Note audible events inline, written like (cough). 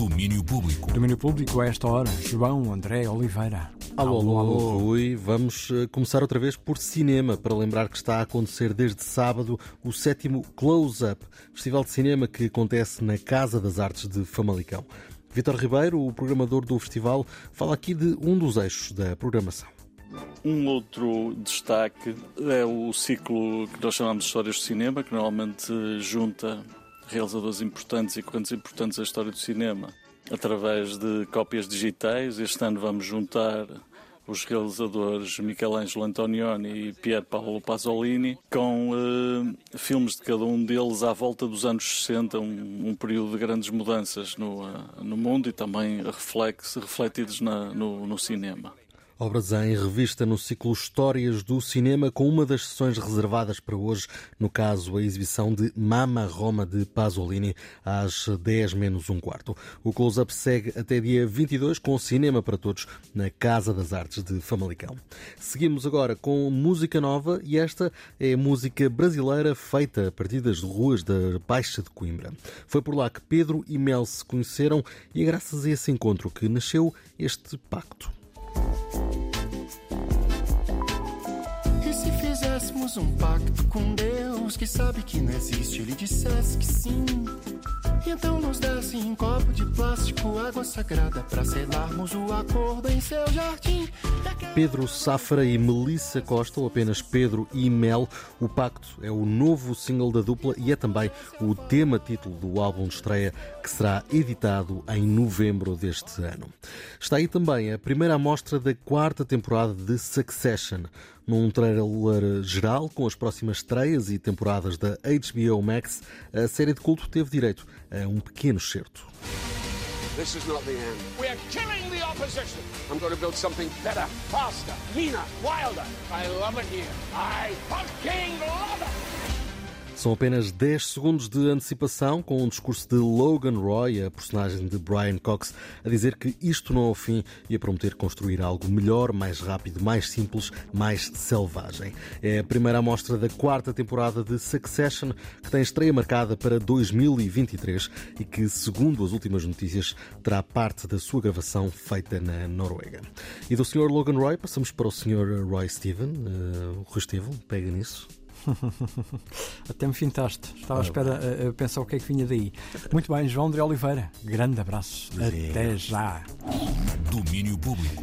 Domínio Público. Domínio Público a esta hora, João André Oliveira. Alô, alô, alô, Rui. Vamos uh, começar outra vez por cinema, para lembrar que está a acontecer desde sábado o sétimo Close-Up, festival de cinema que acontece na Casa das Artes de Famalicão. Vitor Ribeiro, o programador do festival, fala aqui de um dos eixos da programação. Um outro destaque é o ciclo que nós chamamos de Histórias de Cinema, que normalmente junta realizadores importantes e correntes importantes da história do cinema através de cópias digitais. Este ano vamos juntar os realizadores Michelangelo Antonioni e Pier Paolo Pasolini, com uh, filmes de cada um deles à volta dos anos 60, um, um período de grandes mudanças no, uh, no mundo e também reflex, refletidos na, no, no cinema. Obras em revista no ciclo Histórias do Cinema, com uma das sessões reservadas para hoje, no caso a exibição de Mama Roma de Pasolini, às 10 menos um quarto. O close-up segue até dia 22 com Cinema para Todos na Casa das Artes de Famalicão. Seguimos agora com música nova e esta é música brasileira feita a partir das ruas da Baixa de Coimbra. Foi por lá que Pedro e Mel se conheceram e é graças a esse encontro que nasceu este pacto. Um pacto com Deus que sabe que não existe, ele dissesse que sim. Então nos desse um copo de plástico água sagrada para selarmos o acordo em seu jardim. Pedro Safra e Melissa Costa, ou apenas Pedro e Mel. O Pacto é o novo single da dupla e é também o tema título do álbum de estreia que será editado em novembro deste ano. Está aí também a primeira amostra da quarta temporada de Succession, num trailer geral com as próximas estreias e temporadas da HBO Max. A série de culto teve direito a um pequeno certo. This is not the end. We are killing the opposition. I'm going to build something better, faster, meaner, wilder. I love it here. I fucking love it. São apenas 10 segundos de antecipação com um discurso de Logan Roy, a personagem de Brian Cox, a dizer que isto não é o fim e a prometer construir algo melhor, mais rápido, mais simples, mais selvagem. É a primeira amostra da quarta temporada de Succession, que tem estreia marcada para 2023 e que, segundo as últimas notícias, terá parte da sua gravação feita na Noruega. E do Sr. Logan Roy passamos para o Sr. Roy Steven. Uh, Rui Steven, pega nisso. (laughs) Até me fintaste. Estava à espera a, pensar o que é que vinha daí. Muito bem, João de Oliveira. Grande abraço. Até já. Domínio Público.